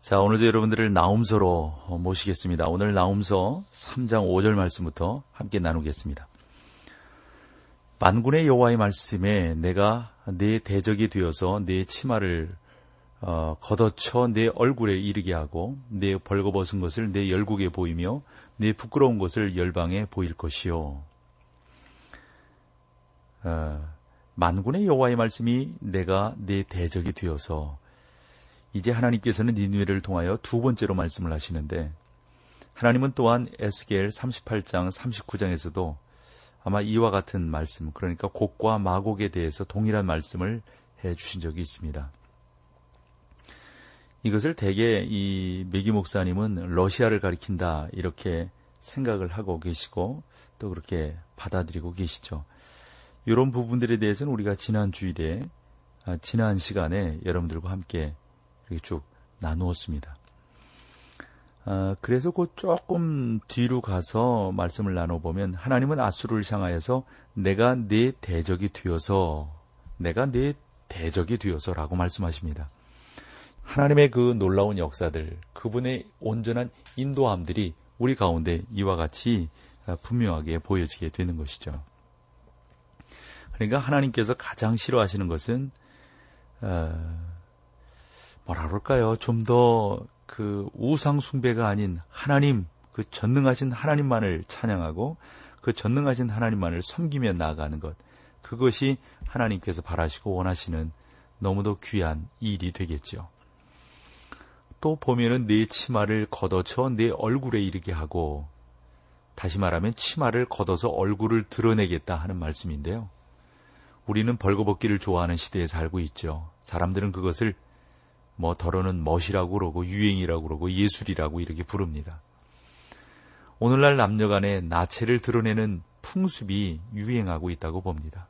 자, 오늘도 여러분들을 나움서로 모시겠습니다. 오늘 나움서 3장 5절 말씀부터 함께 나누겠습니다. 만군의 여호와의 말씀에 내가 내 대적이 되어서 내 치마를 어, 걷어쳐 내 얼굴에 이르게 하고 내 벌거벗은 것을 내 열국에 보이며 내 부끄러운 것을 열방에 보일 것이요. 어, 만군의 여호와의 말씀이 내가 내 대적이 되어서 이제 하나님께서는 니누에를 통하여 두 번째로 말씀을 하시는데 하나님은 또한 에스겔 38장 39장에서도 아마 이와 같은 말씀 그러니까 곡과 마곡에 대해서 동일한 말씀을 해 주신 적이 있습니다. 이것을 대개 이 메기 목사님은 러시아를 가리킨다 이렇게 생각을 하고 계시고 또 그렇게 받아들이고 계시죠. 이런 부분들에 대해서는 우리가 지난 주일에 아, 지난 시간에 여러분들과 함께 이렇게 쭉 나누었습니다. 아, 그래서 그 조금 뒤로 가서 말씀을 나눠보면 하나님은 아수르를 향하여서 내가 네 대적이 되어서 내가 네 대적이 되어서라고 말씀하십니다. 하나님의 그 놀라운 역사들, 그분의 온전한 인도함들이 우리 가운데 이와 같이 분명하게 보여지게 되는 것이죠. 그러니까 하나님께서 가장 싫어하시는 것은 어, 뭐라 그럴까요? 좀 더 그 우상 숭배가 아닌 하나님, 그 전능하신 하나님만을 찬양하고 그 전능하신 하나님만을 섬기며 나아가는 것. 그것이 하나님께서 바라시고 원하시는 너무도 귀한 일이 되겠죠. 또 보면은 내 치마를 걷어쳐 내 얼굴에 이르게 하고 다시 말하면 치마를 걷어서 얼굴을 드러내겠다 하는 말씀인데요. 우리는 벌거벗기를 좋아하는 시대에 살고 있죠. 사람들은 그것을 뭐 더러는 멋이라고 그러고 유행이라고 그러고 예술이라고 이렇게 부릅니다. 오늘날 남녀 간의 나체를 드러내는 풍습이 유행하고 있다고 봅니다.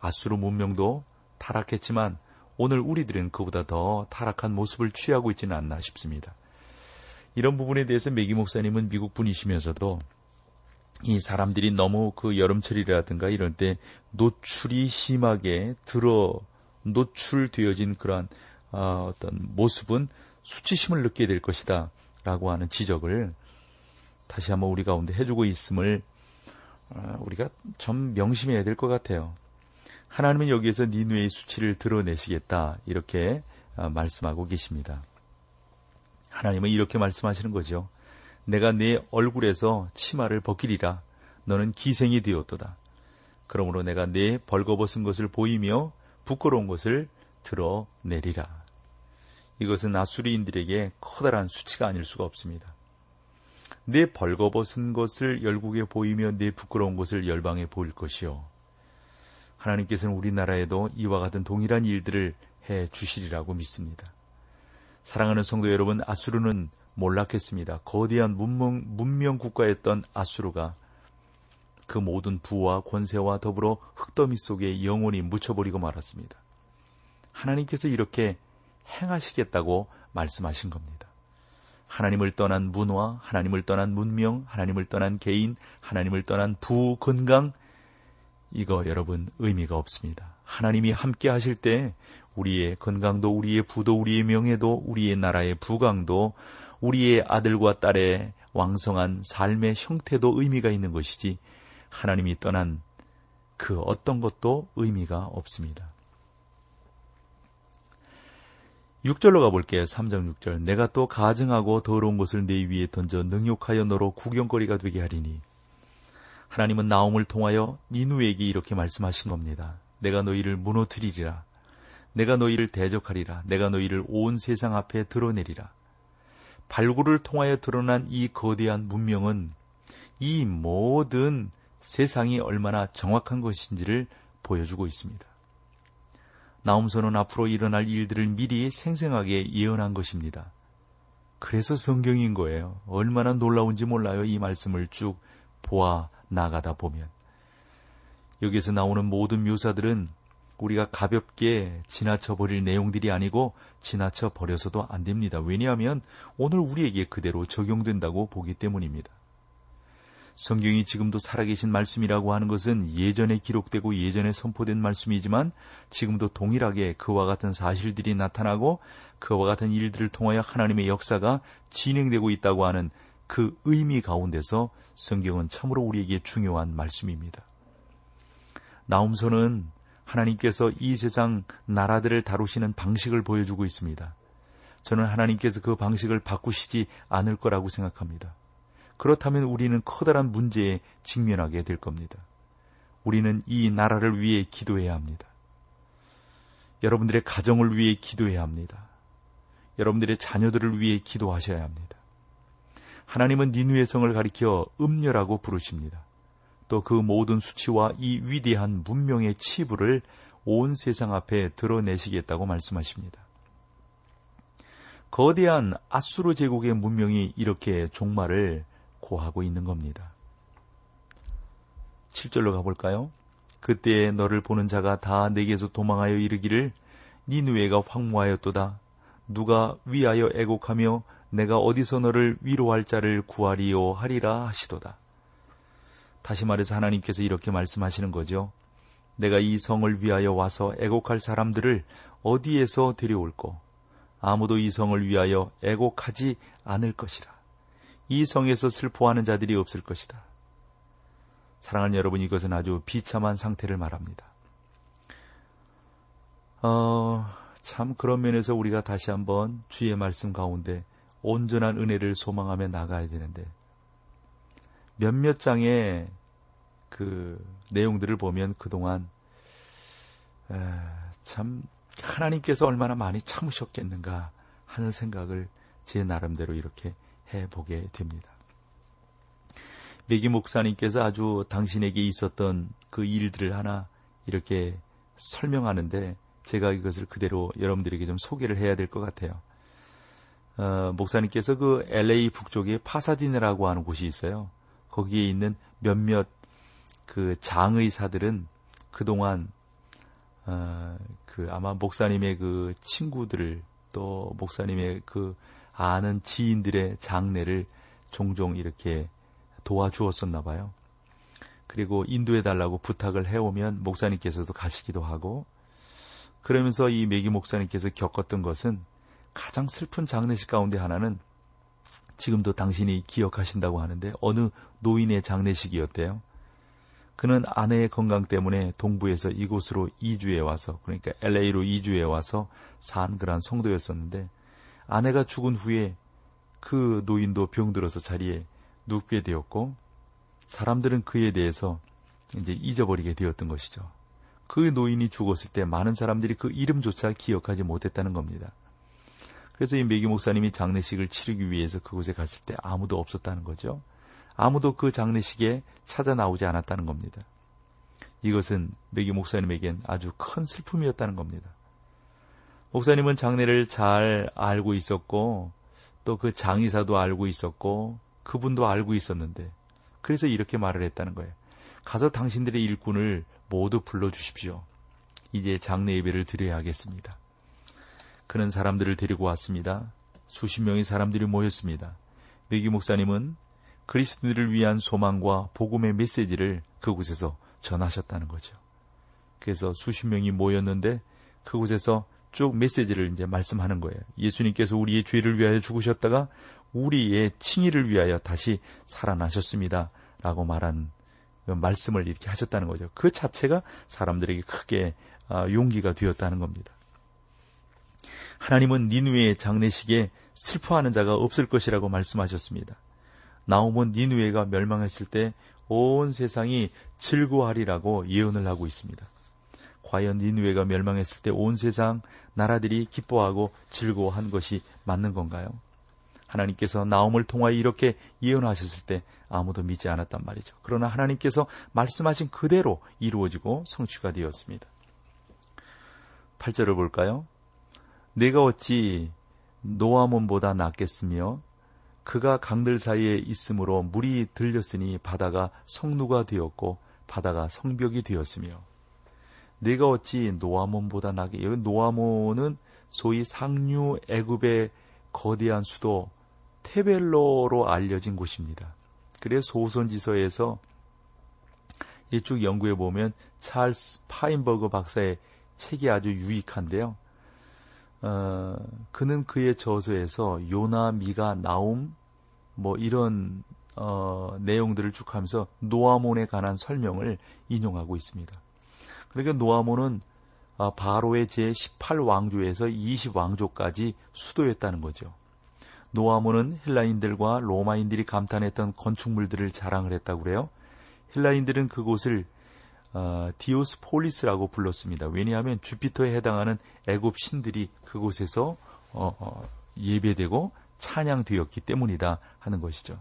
아수르 문명도 타락했지만 오늘 우리들은 그보다 더 타락한 모습을 취하고 있지는 않나 싶습니다. 이런 부분에 대해서 메기 목사님은 미국 분이시면서도 이 사람들이 너무 그 여름철이라든가 이럴 때 노출이 심하게 들어 노출되어진 그러한 어, 어떤 모습은 수치심을 느끼게 될 것이다. 라고 하는 지적을 다시 한번 우리 가운데 해주고 있음을 어, 우리가 좀 명심해야 될 것 같아요. 하나님은 여기에서 니누의 수치를 드러내시겠다. 이렇게 어, 말씀하고 계십니다. 하나님은 이렇게 말씀하시는 거죠. 내가 네 얼굴에서 치마를 벗기리라. 너는 기생이 되었도다. 그러므로 내가 네 벌거벗은 것을 보이며 부끄러운 것을 드러내리라. 이것은 아수리인들에게 커다란 수치가 아닐 수가 없습니다. 내 벌거벗은 것을 열국에 보이며 내 부끄러운 것을 열방에 보일 것이요. 하나님께서는 우리나라에도 이와 같은 동일한 일들을 해 주시리라고 믿습니다. 사랑하는 성도 여러분, 아수르는 몰락했습니다. 거대한 문명, 문명 국가였던 아수르가 그 모든 부와 권세와 더불어 흙더미 속에 영원히 묻혀버리고 말았습니다. 하나님께서 이렇게 행하시겠다고 말씀하신 겁니다. 하나님을 떠난 문화, 하나님을 떠난 문명, 하나님을 떠난 개인, 하나님을 떠난 부, 건강, 이거 여러분 의미가 없습니다. 하나님이 함께 하실 때 우리의 건강도, 우리의 부도, 우리의 명예도, 우리의 나라의 부강도, 우리의 아들과 딸의 왕성한 삶의 형태도 의미가 있는 것이지 하나님이 떠난 그 어떤 것도 의미가 없습니다. 6절로 가볼게요. 3장 6절. 내가 또 가증하고 더러운 것을 내 위에 던져 능욕하여 너로 구경거리가 되게 하리니. 하나님은 나옴을 통하여 니누에게 이렇게 말씀하신 겁니다. 내가 너희를 무너뜨리리라. 내가 너희를 대적하리라. 내가 너희를 온 세상 앞에 드러내리라. 발굴을 통하여 드러난 이 거대한 문명은 이 모든 세상이 얼마나 정확한 것인지를 보여주고 있습니다. 나움서는 앞으로 일어날 일들을 미리 생생하게 예언한 것입니다. 그래서 성경인 거예요. 얼마나 놀라운지 몰라요. 이 말씀을 쭉 보아 나가다 보면. 여기서 나오는 모든 묘사들은 우리가 가볍게 지나쳐 버릴 내용들이 아니고 지나쳐 버려서도 안 됩니다. 왜냐하면 오늘 우리에게 그대로 적용된다고 보기 때문입니다. 성경이 지금도 살아계신 말씀이라고 하는 것은 예전에 기록되고 예전에 선포된 말씀이지만 지금도 동일하게 그와 같은 사실들이 나타나고 그와 같은 일들을 통하여 하나님의 역사가 진행되고 있다고 하는 그 의미 가운데서 성경은 참으로 우리에게 중요한 말씀입니다. 나움서는 하나님께서 이 세상 나라들을 다루시는 방식을 보여주고 있습니다. 저는 하나님께서 그 방식을 바꾸시지 않을 거라고 생각합니다. 그렇다면 우리는 커다란 문제에 직면하게 될 겁니다. 우리는 이 나라를 위해 기도해야 합니다. 여러분들의 가정을 위해 기도해야 합니다. 여러분들의 자녀들을 위해 기도하셔야 합니다. 하나님은 니누의 성을 가리켜 음녀라고 부르십니다. 또 그 모든 수치와 이 위대한 문명의 치부를 온 세상 앞에 드러내시겠다고 말씀하십니다. 거대한 아수르 제국의 문명이 이렇게 종말을 고하고 있는 겁니다. 7절로 가볼까요? 그때 너를 보는 자가 다 내게서 도망하여 이르기를 니누에가 황무하였도다. 누가 위하여 애곡하며 내가 어디서 너를 위로할 자를 구하리요 하리라 하시도다. 다시 말해서 하나님께서 이렇게 말씀하시는 거죠. 내가 이 성을 위하여 와서 애곡할 사람들을 어디에서 데려올고 아무도 이 성을 위하여 애곡하지 않을 것이라. 이 성에서 슬퍼하는 자들이 없을 것이다. 사랑하는 여러분, 이것은 아주 비참한 상태를 말합니다. 어, 참 그런 면에서 우리가 다시 한번 주의 말씀 가운데 온전한 은혜를 소망하며 나가야 되는데 몇몇 장의 그 내용들을 보면 그동안 에, 참 하나님께서 얼마나 많이 참으셨겠는가 하는 생각을 제 나름대로 이렇게 해보게 됩니다. 메기 목사님께서 아주 당신에게 있었던 그 일들을 하나 이렇게 설명하는데 제가 이것을 그대로 여러분들에게 좀 소개를 해야 될 것 같아요. 어, 목사님께서 그 LA 북쪽에 파사디네라고 하는 곳이 있어요. 거기에 있는 몇몇 그 장의사들은 그동안 어, 그 아마 목사님의 그 친구들을 또 목사님의 그 아는 지인들의 장례를 종종 이렇게 도와주었었나 봐요. 그리고 인도해 달라고 부탁을 해오면 목사님께서도 가시기도 하고 그러면서 이 메기 목사님께서 겪었던 것은 가장 슬픈 장례식 가운데 하나는 지금도 당신이 기억하신다고 하는데 어느 노인의 장례식이었대요. 그는 아내의 건강 때문에 동부에서 이곳으로 이주해 와서 그러니까 LA로 이주해 와서 산 그런 성도였었는데 아내가 죽은 후에 그 노인도 병들어서 자리에 눕게 되었고 사람들은 그에 대해서 이제 잊어버리게 되었던 것이죠. 그 노인이 죽었을 때 많은 사람들이 그 이름조차 기억하지 못했다는 겁니다. 그래서 이 메기 목사님이 장례식을 치르기 위해서 그곳에 갔을 때 아무도 없었다는 거죠. 아무도 그 장례식에 찾아 나오지 않았다는 겁니다. 이것은 메기 목사님에겐 아주 큰 슬픔이었다는 겁니다. 목사님은 장례를 잘 알고 있었고 또 그 장의사도 알고 있었고 그분도 알고 있었는데 그래서 이렇게 말을 했다는 거예요. 가서 당신들의 일꾼을 모두 불러 주십시오. 이제 장례 예배를 드려야 하겠습니다. 그는 사람들을 데리고 왔습니다. 수십 명의 사람들이 모였습니다. 메기 목사님은 그리스도인들을 위한 소망과 복음의 메시지를 그곳에서 전하셨다는 거죠. 그래서 수십 명이 모였는데 그곳에서 쭉 메시지를 이제 말씀하는 거예요. 예수님께서 우리의 죄를 위하여 죽으셨다가 우리의 칭의를 위하여 다시 살아나셨습니다. 라고 말한 그 말씀을 이렇게 하셨다는 거죠. 그 자체가 사람들에게 크게 아, 용기가 되었다는 겁니다. 하나님은 니누의 장례식에 슬퍼하는 자가 없을 것이라고 말씀하셨습니다. 나오면 니누에가 멸망했을 때 온 세상이 즐거워하리라고 예언을 하고 있습니다. 과연 니누에가 멸망했을 때 온 세상 나라들이 기뻐하고 즐거워한 것이 맞는 건가요? 하나님께서 나옴을 통하여 이렇게 예언하셨을 때 아무도 믿지 않았단 말이죠. 그러나 하나님께서 말씀하신 그대로 이루어지고 성취가 되었습니다. 8절을 볼까요? 내가 어찌 노아몬보다 낫겠으며 그가 강들 사이에 있으므로 물이 들렸으니 바다가 성루가 되었고 바다가 성벽이 되었으며 내가 어찌 노아몬보다 나게 여기 노아몬은 소위 상류 애굽의 거대한 수도 테벨로로 알려진 곳입니다. 그래서 소선지서에서 이쪽 연구해 보면 찰스 파인버그 박사의 책이 아주 유익한데요. 어, 그는 그의 저서에서 요나, 미가, 나움 뭐 이런 어, 내용들을 쭉 하면서 노아몬에 관한 설명을 인용하고 있습니다. 그러니까 노아몬은 아, 바로의 제 18왕조에서 20왕조까지 수도였다는 거죠. 노아몬은 헬라인들과 로마인들이 감탄했던 건축물들을 자랑을 했다고 그래요. 헬라인들은 그곳을 어, 디오스폴리스라고 불렀습니다. 왜냐하면 주피터에 해당하는 애굽 신들이 그곳에서 어, 어, 예배되고 찬양되었기 때문이다 하는 것이죠.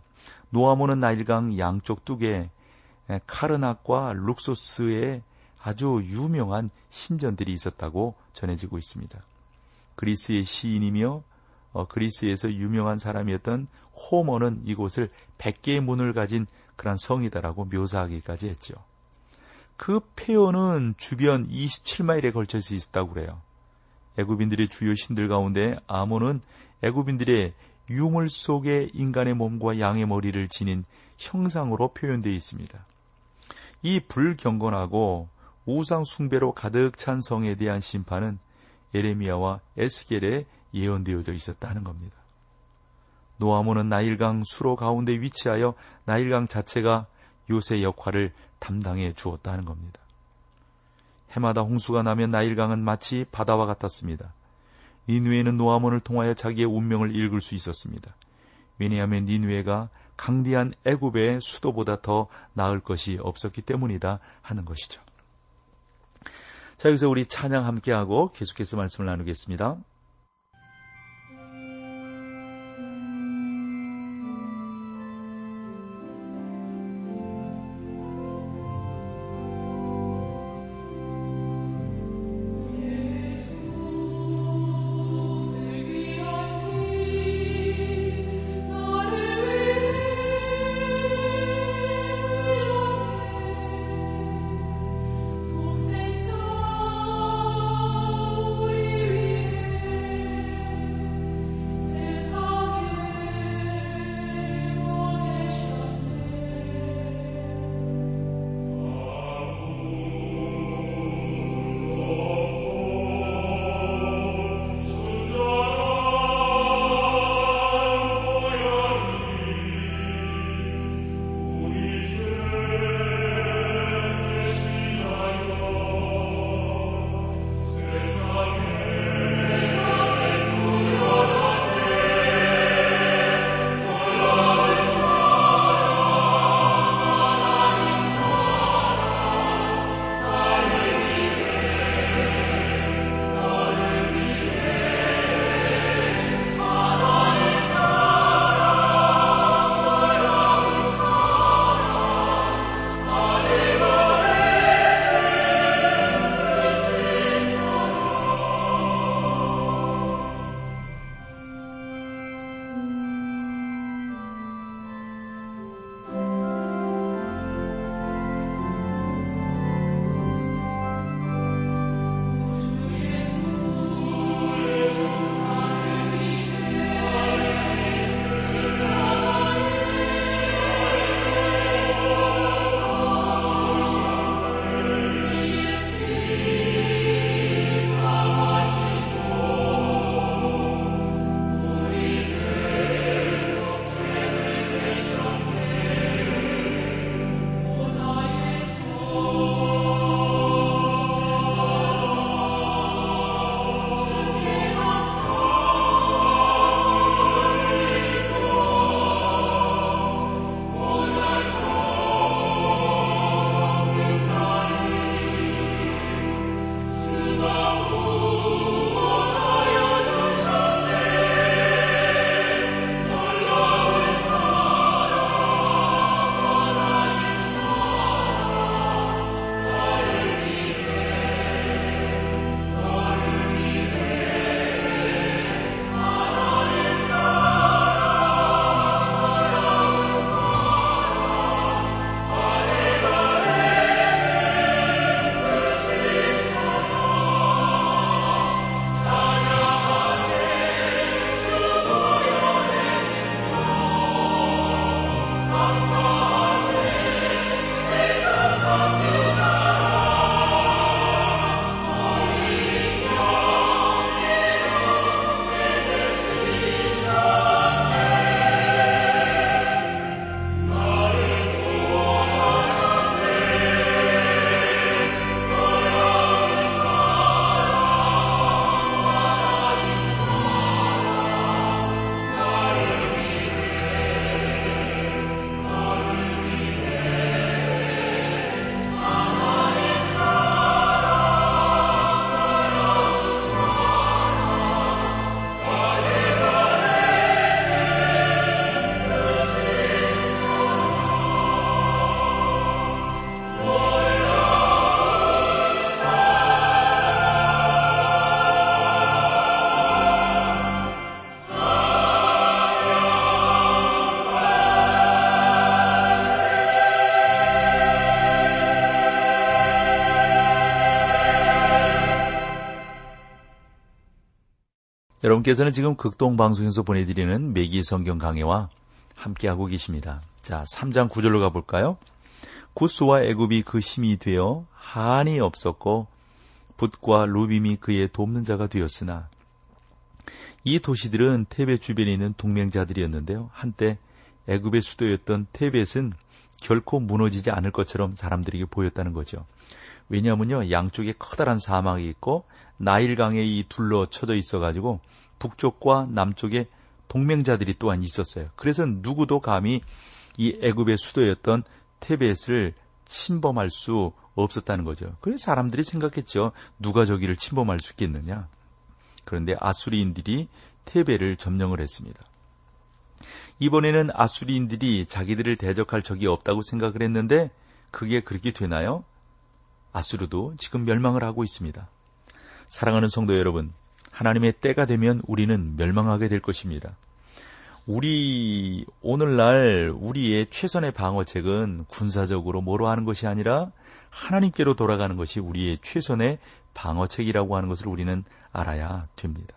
노아몬은 나일강 양쪽 뚝에 카르낙과 룩소르의 아주 유명한 신전들이 있었다고 전해지고 있습니다. 그리스의 시인이며 어, 그리스에서 유명한 사람이었던 호머는 이곳을 100개의 문을 가진 그런 성이다라고 묘사하기까지 했죠. 그 폐허는 주변 27마일에 걸쳐서 있었다고 그래요. 애굽인들의 주요 신들 가운데 아몬은 애굽인들의 유물 속에 인간의 몸과 양의 머리를 지닌 형상으로 표현되어 있습니다. 이 불경건하고 우상 숭배로 가득 찬 성에 대한 심판은 에레미야와 에스겔에 예언되어져 있었다는 겁니다. 노아몬은 나일강 수로 가운데 위치하여 나일강 자체가 요새 역할을 담당해 주었다는 겁니다. 해마다 홍수가 나면 나일강은 마치 바다와 같았습니다. 니누에는 노아몬을 통하여 자기의 운명을 읽을 수 있었습니다. 왜냐하면 니누에가 강대한 애굽의 수도보다 더 나을 것이 없었기 때문이다 하는 것이죠. 자, 여기서 우리 찬양 함께하고 계속해서 말씀을 나누겠습니다. 여러분께서는 지금 극동 방송에서 보내드리는 매기 성경 강해와 함께하고 계십니다. 자, 3장 9절로 가볼까요? 구스와 애굽이 그 힘이 되어 한이 없었고 붓과 루빔이 그의 돕는 자가 되었으나 이 도시들은 테벳 주변에 있는 동맹자들이었는데요. 한때 애굽의 수도였던 테벳은 결코 무너지지 않을 것처럼 사람들에게 보였다는 거죠. 왜냐하면요, 양쪽에 커다란 사막이 있고 나일강에 이 둘러 쳐져 있어가지고 북쪽과 남쪽에 동맹자들이 또한 있었어요. 그래서 누구도 감히 이 애굽의 수도였던 테벳을 침범할 수 없었다는 거죠. 그래서 사람들이 생각했죠. 누가 저기를 침범할 수 있겠느냐. 그런데 아수리인들이 테베를 점령을 했습니다. 이번에는 아수리인들이 자기들을 대적할 적이 없다고 생각을 했는데 그게 그렇게 되나요? 아수르도 지금 멸망을 하고 있습니다. 사랑하는 성도 여러분, 하나님의 때가 되면 우리는 멸망하게 될 것입니다. 우리 오늘날 우리의 최선의 방어책은 군사적으로 뭐로 하는 것이 아니라 하나님께로 돌아가는 것이 우리의 최선의 방어책이라고 하는 것을 우리는 알아야 됩니다.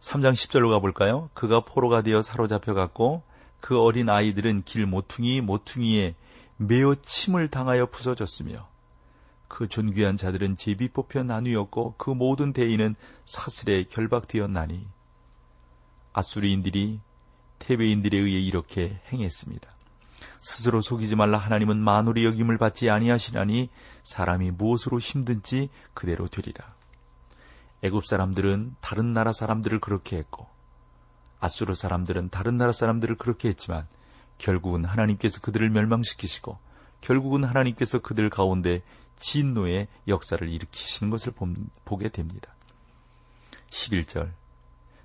3장 10절로 가볼까요? 그가 포로가 되어 사로잡혀 갔고 그 어린 아이들은 길 모퉁이 모퉁이에 매우 침을 당하여 부서졌으며 그 존귀한 자들은 제비 뽑혀 나누었고 그 모든 대인은 사슬에 결박되었나니 아수리인들이 테베인들에 의해 이렇게 행했습니다. 스스로 속이지 말라 하나님은 만홀의 여김을 받지 아니하시나니 사람이 무엇으로 힘든지 그대로 되리라. 애굽 사람들은 다른 나라 사람들을 그렇게 했고 아수르 사람들은 다른 나라 사람들을 그렇게 했지만 결국은 하나님께서 그들을 멸망시키시고 결국은 하나님께서 그들 가운데 진노의 역사를 일으키시는 것을 보게 됩니다. 11절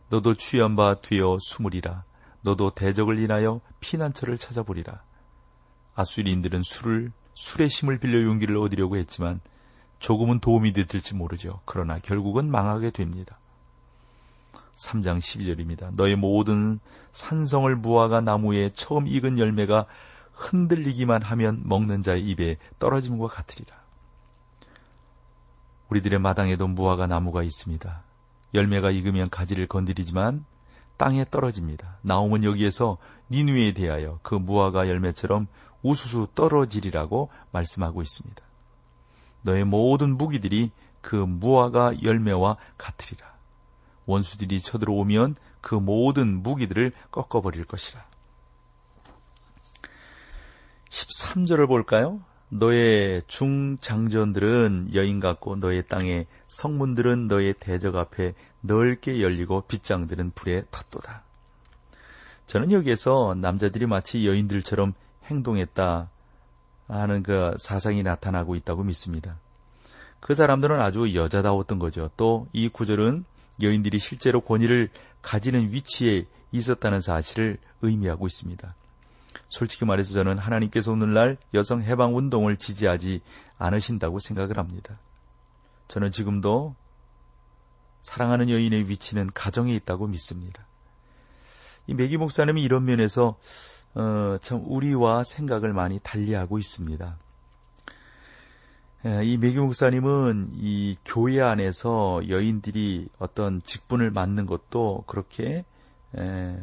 너도 취한 바 되어 숨으리라 너도 대적을 인하여 피난처를 찾아보리라 아수리인들은 술을 술의 힘을 빌려 용기를 얻으려고 했지만 조금은 도움이 됐을지 모르죠. 그러나 결국은 망하게 됩니다. 3장 12절입니다. 너의 모든 산성을 무화과 나무에 처음 익은 열매가 흔들리기만 하면 먹는 자의 입에 떨어짐과 같으리라. 우리들의 마당에도 무화과 나무가 있습니다. 열매가 익으면 가지를 건드리지만 땅에 떨어집니다. 나오면 여기에서 니누에 대하여 그 무화과 열매처럼 우수수 떨어지리라고 말씀하고 있습니다. 너의 모든 무기들이 그 무화과 열매와 같으리라. 원수들이 쳐들어오면 그 모든 무기들을 꺾어버릴 것이라. 13절을 볼까요? 너의 중장전들은 여인 같고 너의 땅의 성문들은 너의 대적 앞에 넓게 열리고 빗장들은 불에 탔도다. 저는 여기에서 남자들이 마치 여인들처럼 행동했다 하는 그 사상이 나타나고 있다고 믿습니다. 그 사람들은 아주 여자다웠던 거죠. 또 이 구절은 여인들이 실제로 권위를 가지는 위치에 있었다는 사실을 의미하고 있습니다. 솔직히 말해서 저는 하나님께서 오늘날 여성 해방 운동을 지지하지 않으신다고 생각을 합니다. 저는 지금도 사랑하는 여인의 위치는 가정에 있다고 믿습니다. 이 메기 목사님이 이런 면에서 어, 참 우리와 생각을 많이 달리하고 있습니다. 이 메기 목사님은 이 교회 안에서 여인들이 어떤 직분을 맡는 것도 그렇게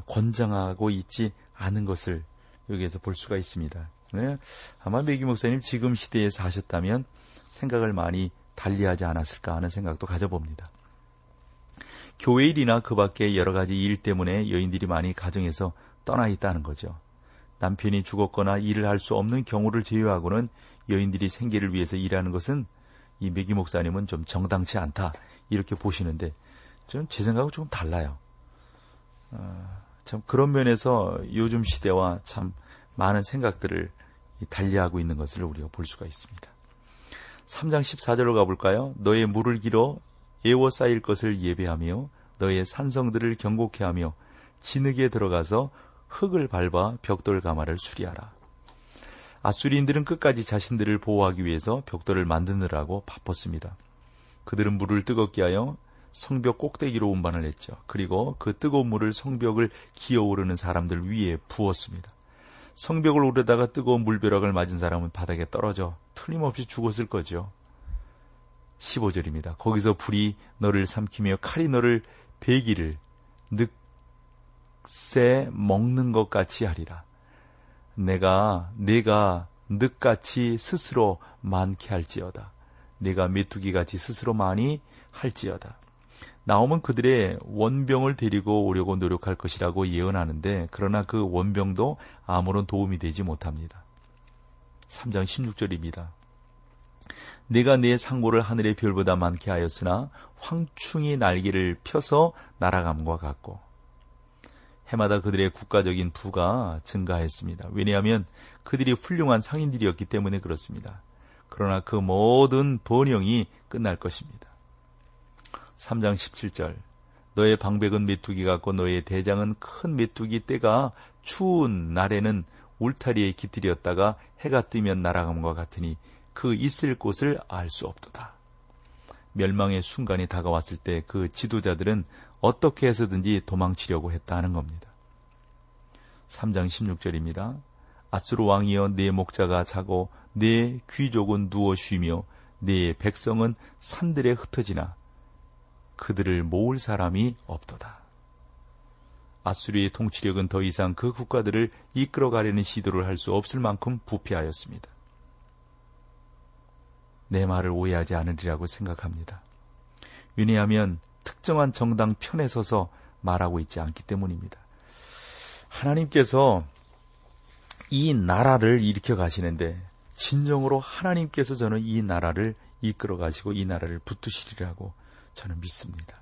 권장하고 있지 않은 것을 여기에서 볼 수가 있습니다. 네, 아마 메기 목사님 지금 시대에 사셨다면 생각을 많이 달리하지 않았을까 하는 생각도 가져봅니다. 교회 일이나 그 밖에 여러 가지 일 때문에 여인들이 많이 가정에서 떠나 있다는 거죠. 남편이 죽었거나 일을 할 수 없는 경우를 제외하고는 여인들이 생계를 위해서 일하는 것은 이 메기 목사님은 좀 정당치 않다 이렇게 보시는데 저는 제 생각하고 조금 달라요. 어, 참 그런 면에서 요즘 시대와 참 많은 생각들을 달리하고 있는 것을 우리가 볼 수가 있습니다. 3장 14절로 가볼까요? 너의 물을 길어 애워 쌓일 것을 예배하며 너의 산성들을 경곡해 하며 진흙에 들어가서 흙을 밟아 벽돌 가마를 수리하라. 아수리인들은 끝까지 자신들을 보호하기 위해서 벽돌을 만드느라고 바빴습니다. 그들은 물을 뜨겁게 하여 성벽 꼭대기로 운반을 했죠. 그리고 그 뜨거운 물을 성벽을 기어오르는 사람들 위에 부었습니다. 성벽을 오르다가 뜨거운 물벼락을 맞은 사람은 바닥에 떨어져 틀림없이 죽었을 거죠. 15절입니다. 거기서 불이 너를 삼키며 칼이 너를 베기를 늑새 먹는 것 같이 하리라. 내가 내가 늑같이 스스로 많게 할지어다. 내가 메뚜기같이 스스로 많이 할지어다. 나오면 그들의 원병을 데리고 오려고 노력할 것이라고 예언하는데 그러나 그 원병도 아무런 도움이 되지 못합니다. 3장 16절입니다. 내가 내 상고를 하늘의 별보다 많게 하였으나 황충이 날개를 펴서 날아감과 같고 해마다 그들의 국가적인 부가 증가했습니다. 왜냐하면 그들이 훌륭한 상인들이었기 때문에 그렇습니다. 그러나 그 모든 번영이 끝날 것입니다. 3장 17절 너의 방백은 메뚜기 같고 너의 대장은 큰 메뚜기 때가 추운 날에는 울타리에 깃들였다가 해가 뜨면 날아감과 같으니 그 있을 곳을 알 수 없도다. 멸망의 순간이 다가왔을 때 그 지도자들은 어떻게 해서든지 도망치려고 했다는 겁니다. 3장 16절입니다. 아수르 왕이여 내 목자가 자고 내 귀족은 누워 쉬며 내 백성은 산들에 흩어지나 그들을 모을 사람이 없도다. 아수리의 통치력은 더 이상 그 국가들을 이끌어가려는 시도를 할 수 없을 만큼 부패하였습니다. 내 말을 오해하지 않으리라고 생각합니다. 왜냐하면 특정한 정당 편에 서서 말하고 있지 않기 때문입니다. 하나님께서 이 나라를 일으켜 가시는데 진정으로 하나님께서 저는 이 나라를 이끌어 가시고 이 나라를 붙드시리라고 저는 믿습니다.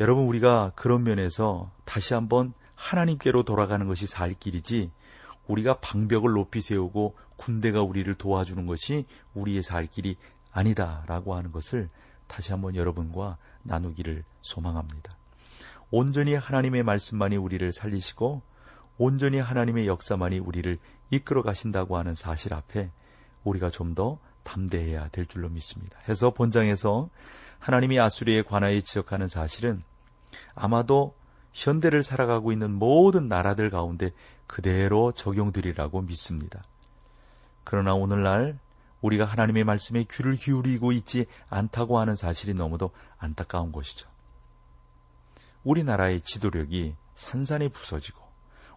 여러분 우리가 그런 면에서 다시 한번 하나님께로 돌아가는 것이 살 길이지 우리가 방벽을 높이 세우고 군대가 우리를 도와주는 것이 우리의 살 길이 아니다라고 하는 것을 다시 한번 여러분과 나누기를 소망합니다. 온전히 하나님의 말씀만이 우리를 살리시고 온전히 하나님의 역사만이 우리를 이끌어 가신다고 하는 사실 앞에 우리가 좀 더 담대해야 될 줄로 믿습니다. 해서 본장에서 하나님이 아수리에 관하여 지적하는 사실은 아마도 현대를 살아가고 있는 모든 나라들 가운데 그대로 적용되리라고 믿습니다. 그러나 오늘날 우리가 하나님의 말씀에 귀를 기울이고 있지 않다고 하는 사실이 너무도 안타까운 것이죠. 우리나라의 지도력이 산산이 부서지고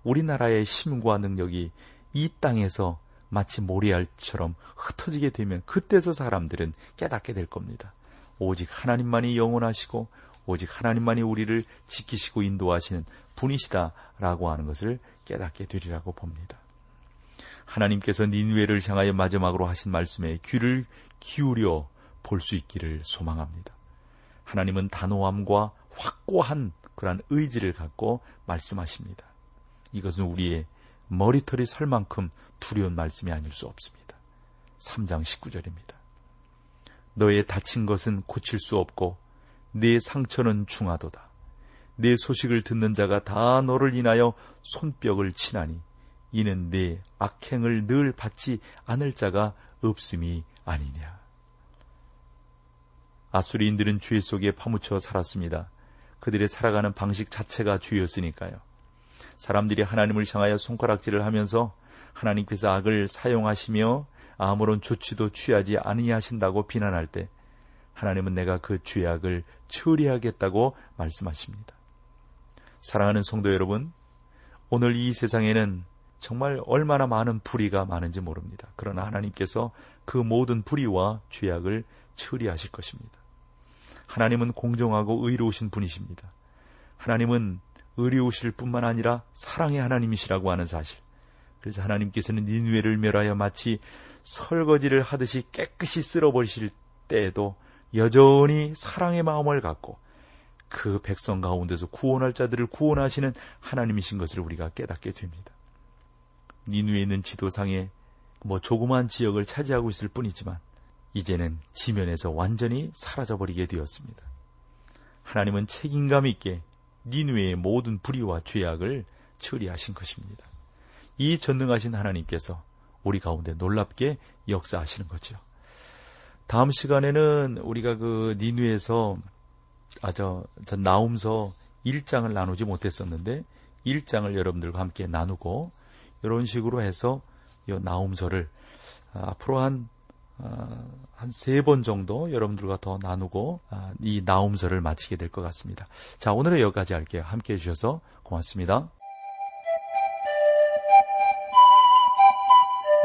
우리나라의 힘과 능력이 이 땅에서 마치 모리알처럼 흩어지게 되면 그때서 사람들은 깨닫게 될 겁니다. 오직 하나님만이 영원하시고 오직 하나님만이 우리를 지키시고 인도하시는 분이시다라고 하는 것을 깨닫게 되리라고 봅니다. 하나님께서 닌웨를 향하여 마지막으로 하신 말씀에 귀를 기울여 볼 수 있기를 소망합니다. 하나님은 단호함과 확고한 그러한 의지를 갖고 말씀하십니다. 이것은 우리의 머리털이 설 만큼 두려운 말씀이 아닐 수 없습니다. 3장 19절입니다. 너의 다친 것은 고칠 수 없고 네 상처는 중하도다. 네 소식을 듣는 자가 다 너를 인하여 손뼉을 치나니 이는 네 악행을 늘 받지 않을 자가 없음이 아니냐. 아수리인들은 죄 속에 파묻혀 살았습니다. 그들의 살아가는 방식 자체가 죄였으니까요. 사람들이 하나님을 향하여 손가락질을 하면서 하나님께서 악을 사용하시며 아무런 조치도 취하지 아니하신다고 비난할 때 하나님은 내가 그 죄악을 처리하겠다고 말씀하십니다. 사랑하는 성도 여러분, 오늘 이 세상에는 정말 얼마나 많은 불의가 많은지 모릅니다. 그러나 하나님께서 그 모든 불의와 죄악을 처리하실 것입니다. 하나님은 공정하고 의로우신 분이십니다. 하나님은 의로우실 뿐만 아니라 사랑의 하나님이시라고 하는 사실. 그래서 하나님께서는 니누에를 멸하여 마치 설거지를 하듯이 깨끗이 쓸어버리실 때에도 여전히 사랑의 마음을 갖고 그 백성 가운데서 구원할 자들을 구원하시는 하나님이신 것을 우리가 깨닫게 됩니다. 니누에 있는 지도상에 뭐 조그만 지역을 차지하고 있을 뿐이지만 이제는 지면에서 완전히 사라져버리게 되었습니다. 하나님은 책임감 있게 니누의 모든 불의와 죄악을 처리하신 것입니다. 이 전능하신 하나님께서 우리 가운데 놀랍게 역사하시는 거죠. 다음 시간에는 우리가 그 니누에서 아저 저 나움서 1장을 나누지 못했었는데 1장을 여러분들과 함께 나누고 이런 식으로 해서 이 나훔서를 앞으로 한 어, 한세 번 정도 여러분들과 더 나누고 아, 이 나훔서를 마치게 될 것 같습니다. 자, 오늘은 여기까지 할게요. 함께 해주셔서 고맙습니다.